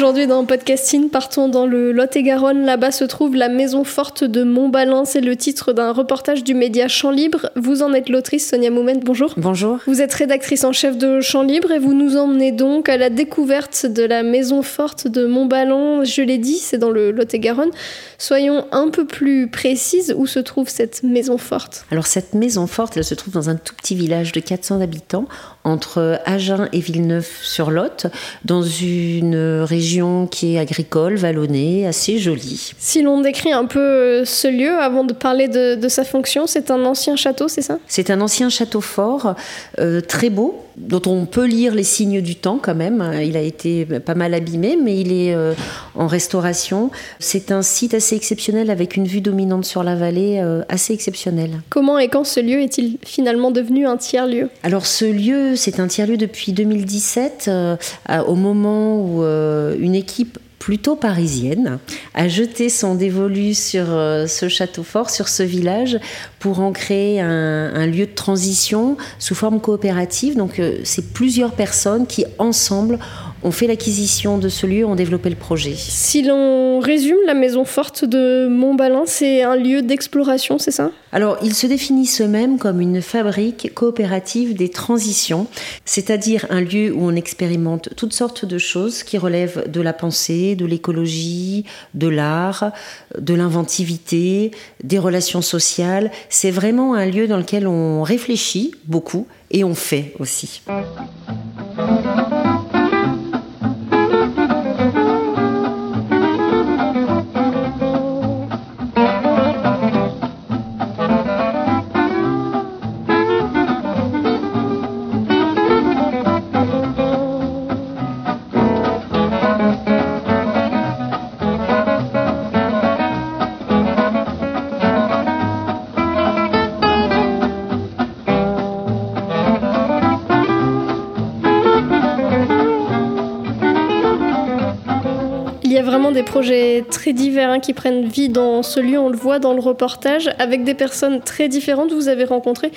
Aujourd'hui dans Podcasting, partons dans le Lot-et-Garonne. Là-bas se trouve la maison forte de Montbalin. C'est le titre d'un reportage du média Champ Libre. Vous en êtes l'autrice, Sonia Moument. Bonjour. Bonjour. Vous êtes rédactrice en chef de Champ Libre et vous nous emmenez donc à la découverte de la maison forte de Montbalin. Je l'ai dit, c'est dans le Lot-et-Garonne. Soyons un peu plus précises. Où se trouve cette maison forte? Alors cette maison forte, elle se trouve dans un tout petit village de 400 habitants entre Agen et Villeneuve-sur-Lot, dans une région qui est agricole, vallonnée, assez jolie. Si l'on décrit un peu ce lieu avant de parler de, de sa fonction, c'est un ancien château, c'est ça? C'est un ancien château fort, euh, très beau, dont on peut lire les signes du temps quand même. Il a été pas mal abîmé, mais il est euh, en restauration. C'est un site assez exceptionnel avec une vue dominante sur la vallée euh, assez exceptionnelle. Comment et quand ce lieu est-il finalement devenu un tiers-lieu? Alors ce lieu, c'est un tiers-lieu depuis 2017, euh, au moment où une équipe plutôt parisienne, a jeté son dévolu sur euh, ce château fort, sur ce village, pour en créer un, lieu de transition sous forme coopérative. Donc euh, c'est plusieurs personnes qui, ensemble, ont fait l'acquisition de ce lieu, ont développé le projet. Si l'on résume, la maison forte de Montbalin, c'est un lieu d'exploration, c'est ça? Alors, ils se définissent eux-mêmes comme une fabrique coopérative des transitions, c'est-à-dire un lieu où on expérimente toutes sortes de choses qui relèvent de la pensée, de l'écologie, de l'art, de l'inventivité, des relations sociales. C'est vraiment un lieu dans lequel on réfléchit beaucoup et on fait aussi. A vraiment des projets très divers hein, qui prennent vie dans ce lieu, on le voit dans le reportage, avec des personnes très différentes. Vous avez rencontré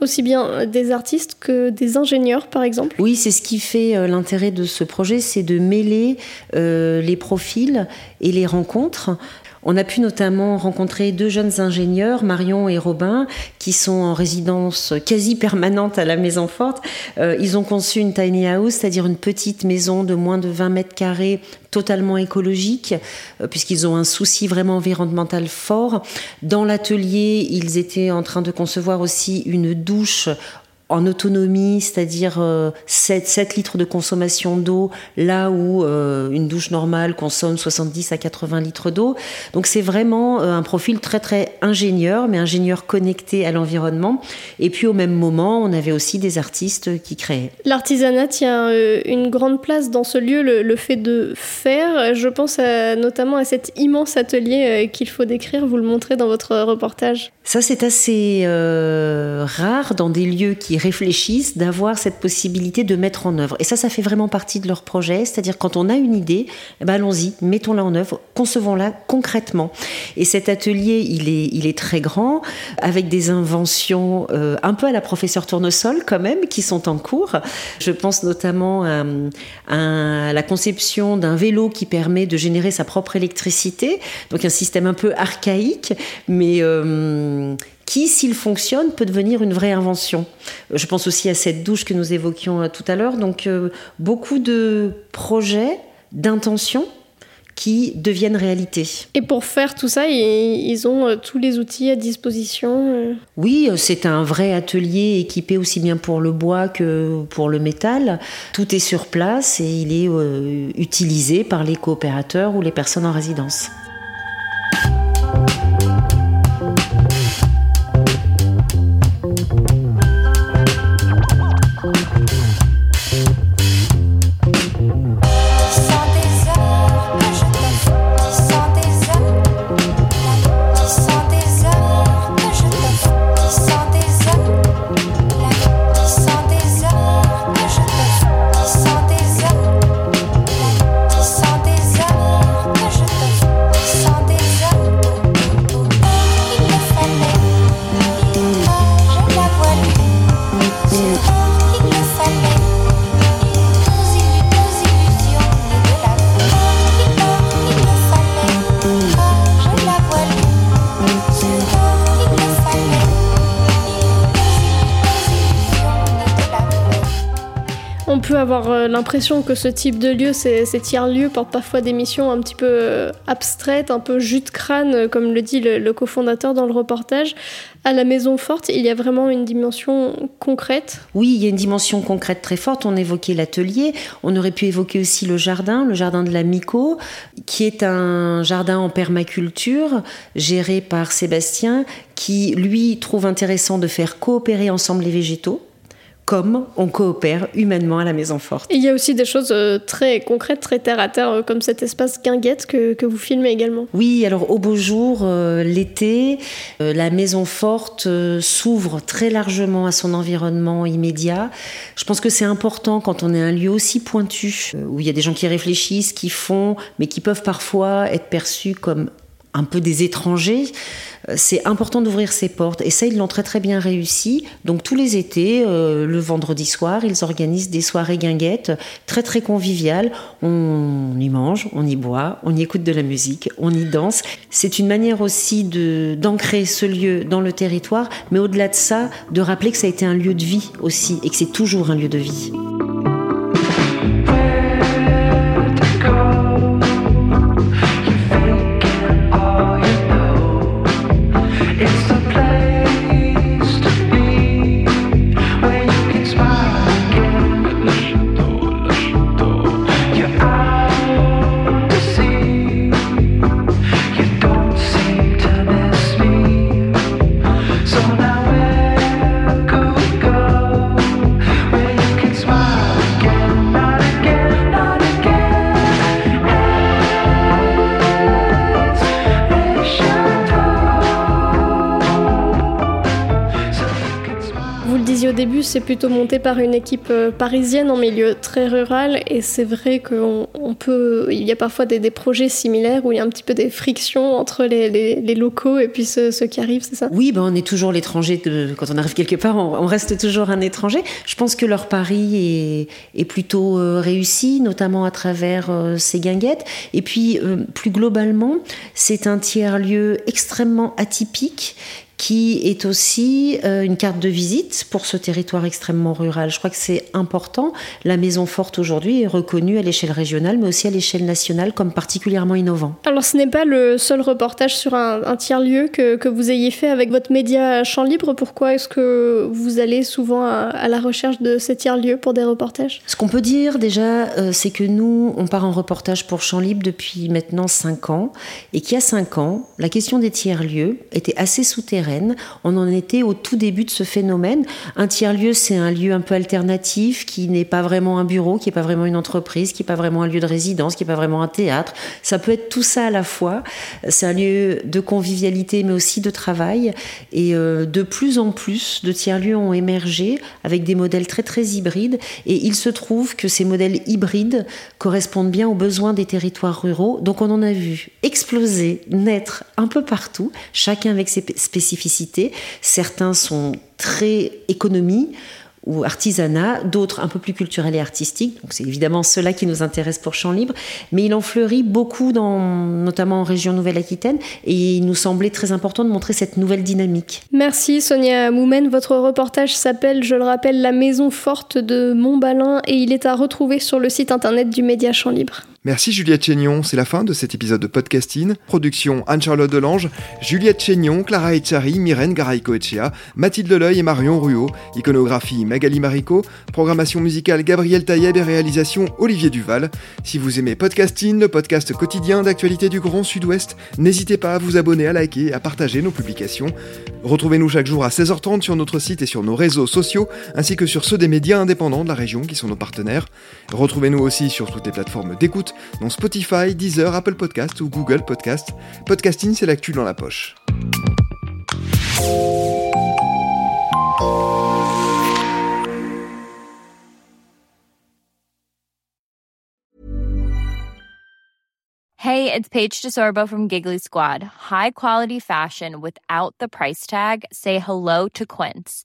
aussi bien des artistes que des ingénieurs, par exemple. Oui, c'est ce qui fait euh, l'intérêt de ce projet, c'est de mêler euh, les profils et les rencontres. On a pu notamment rencontrer deux jeunes ingénieurs, Marion et Robin, qui sont en résidence quasi permanente à la Maison Forte. Euh, ils ont conçu une tiny house, c'est-à-dire une petite maison de moins de 20 mètres carrés, totalement écologique, euh, puisqu'ils ont un souci vraiment environnemental fort. Dans l'atelier, ils étaient en train de concevoir aussi une douche en autonomie, c'est-à-dire euh, 7, 7, litres de consommation d'eau, là où euh, une douche normale consomme 70 à 80 litres d'eau. Donc c'est vraiment euh, un profil très très ingénieur, mais ingénieur connecté à l'environnement. Et puis au même moment, on avait aussi des artistes qui créaient. L'artisanat tient une grande place dans ce lieu, le, le fait de faire. Je pense à, notamment à cet immense atelier qu'il faut décrire, vous le montrez dans votre reportage. Ça c'est assez euh, rare dans des lieux qui réfléchissent d'avoir cette possibilité de mettre en œuvre. Et ça, ça fait vraiment partie de leur projet. C'est-à-dire quand on a une idée, eh ben allons-y, mettons-la en œuvre, concevons-la concrètement. Et cet atelier, il est, il est très grand, avec des inventions euh, un peu à la professeure Tournesol quand même, qui sont en cours. Je pense notamment à, à la conception d'un vélo qui permet de générer sa propre électricité. Donc un système un peu archaïque, mais... Euh, qui, s'il fonctionne, peut devenir une vraie invention. Je pense aussi à cette douche que nous évoquions tout à l'heure. Donc, euh, beaucoup de projets, d'intentions qui deviennent réalité. Et pour faire tout ça, ils ont tous les outils à disposition Oui, c'est un vrai atelier équipé aussi bien pour le bois que pour le métal. Tout est sur place et il est utilisé par les coopérateurs ou les personnes en résidence. Avoir euh, l'impression que ce type de lieu, ces, tiers-lieux, portent parfois des missions un petit peu euh, abstraites, un peu jus de crâne, euh, comme le dit le, cofondateur dans le reportage. À la Maison Forte, il y a vraiment une dimension concrète Oui, il y a une dimension concrète très forte. On évoquait l'atelier, on aurait pu évoquer aussi le jardin, le jardin de la Mico, qui est un jardin en permaculture géré par Sébastien, qui lui trouve intéressant de faire coopérer ensemble les végétaux comme on coopère humainement à la Maison Forte. il y a aussi des choses euh, très concrètes, très terre à terre, euh, comme cet espace guinguette que, vous filmez également. Oui, alors au beau jour, euh, l'été, la Maison Forte s'ouvre très largement à son environnement immédiat. Je pense que c'est important quand on est un lieu aussi pointu, où il y a des gens qui réfléchissent, qui font, mais qui peuvent parfois être perçus comme un peu des étrangers, euh, c'est important d'ouvrir ses portes. Et ça, ils l'ont très très bien réussi. Donc tous les étés, euh, le vendredi soir, ils organisent des soirées guinguettes très très conviviales. On y mange, on y boit, on y écoute de la musique, on y danse. C'est une manière aussi d'ancrer ce lieu dans le territoire, mais au-delà de ça, de rappeler que ça a été un lieu de vie aussi et que c'est toujours un lieu de vie. C'est plutôt monté par une équipe euh, parisienne en milieu très rural et c'est vrai qu'on peut, il y a parfois des, projets similaires où il y a un petit peu des frictions entre les, locaux et puis ceux, qui arrivent, c'est ça? Oui, ben on est toujours l'étranger. Quand on arrive quelque part, on, reste toujours un étranger. Je pense que leur pari est, plutôt euh, réussi, notamment à travers euh, ces guinguettes. Et puis, plus globalement, c'est un tiers-lieu extrêmement atypique qui est aussi euh, une carte de visite pour ce territoire extrêmement rural. Je crois que c'est important. La Maison Forte aujourd'hui est reconnue à l'échelle régionale, mais aussi à l'échelle nationale comme particulièrement innovant. Alors ce n'est pas le seul reportage sur un, tiers-lieu que, que, vous ayez fait avec votre média Champ Libre. Pourquoi est-ce que vous allez souvent à, la recherche de ces tiers-lieux pour des reportages? Ce qu'on peut dire déjà, euh, c'est que nous, on part en reportage pour Champ Libre depuis maintenant 5 ans, et qu'il y a 5 ans, la question des tiers-lieux était assez souterraine on en était au tout début de ce phénomène. Un tiers-lieu, c'est un lieu un peu alternatif qui n'est pas vraiment un bureau, qui n'est pas vraiment une entreprise, qui n'est pas vraiment un lieu de résidence, qui n'est pas vraiment un théâtre. Ça peut être tout ça à la fois. C'est un lieu de convivialité, mais aussi de travail. Et euh, de plus en plus de tiers-lieux ont émergé avec des modèles très très hybrides. Et il se trouve que ces modèles hybrides correspondent bien aux besoins des territoires ruraux. Donc on en a vu exploser, naître un peu partout, chacun avec ses spécificités Certains sont très économie ou artisanat, d'autres un peu plus culturels et artistiques. Donc c'est évidemment cela qui nous intéresse pour Champ Libre, mais il en fleurit beaucoup, dans, notamment en région Nouvelle-Aquitaine, et il nous semblait très important de montrer cette nouvelle dynamique. Merci Sonia Moumen. Votre reportage s'appelle, je le rappelle, La Maison Forte de Montbalin, et il est à retrouver sur le site internet du Média Champ Libre. Merci Juliette Chénion, c'est la fin de cet épisode de podcasting. Production Anne-Charlotte Delange, Juliette Chénion, Clara Echari, Myrène Garaïco-Echea, Mathilde Leleuil et Marion Ruot, iconographie Magali Marico, programmation musicale Gabriel Taïeb et réalisation Olivier Duval. Si vous aimez podcasting, le podcast quotidien d'actualité du Grand Sud-Ouest, n'hésitez pas à vous abonner, à liker et à partager nos publications. Retrouvez-nous chaque jour à 16h30 sur notre site et sur nos réseaux sociaux, ainsi que sur ceux des médias indépendants de la région qui sont nos partenaires. Retrouvez-nous aussi sur toutes les plateformes d'écoute, dont Spotify, Deezer, Apple Podcast ou Google Podcast. Podcasting, c'est l'actu dans la poche. Hey, it's Paige DeSorbo from Giggly Squad. High quality fashion without the price tag. Say hello to Quince.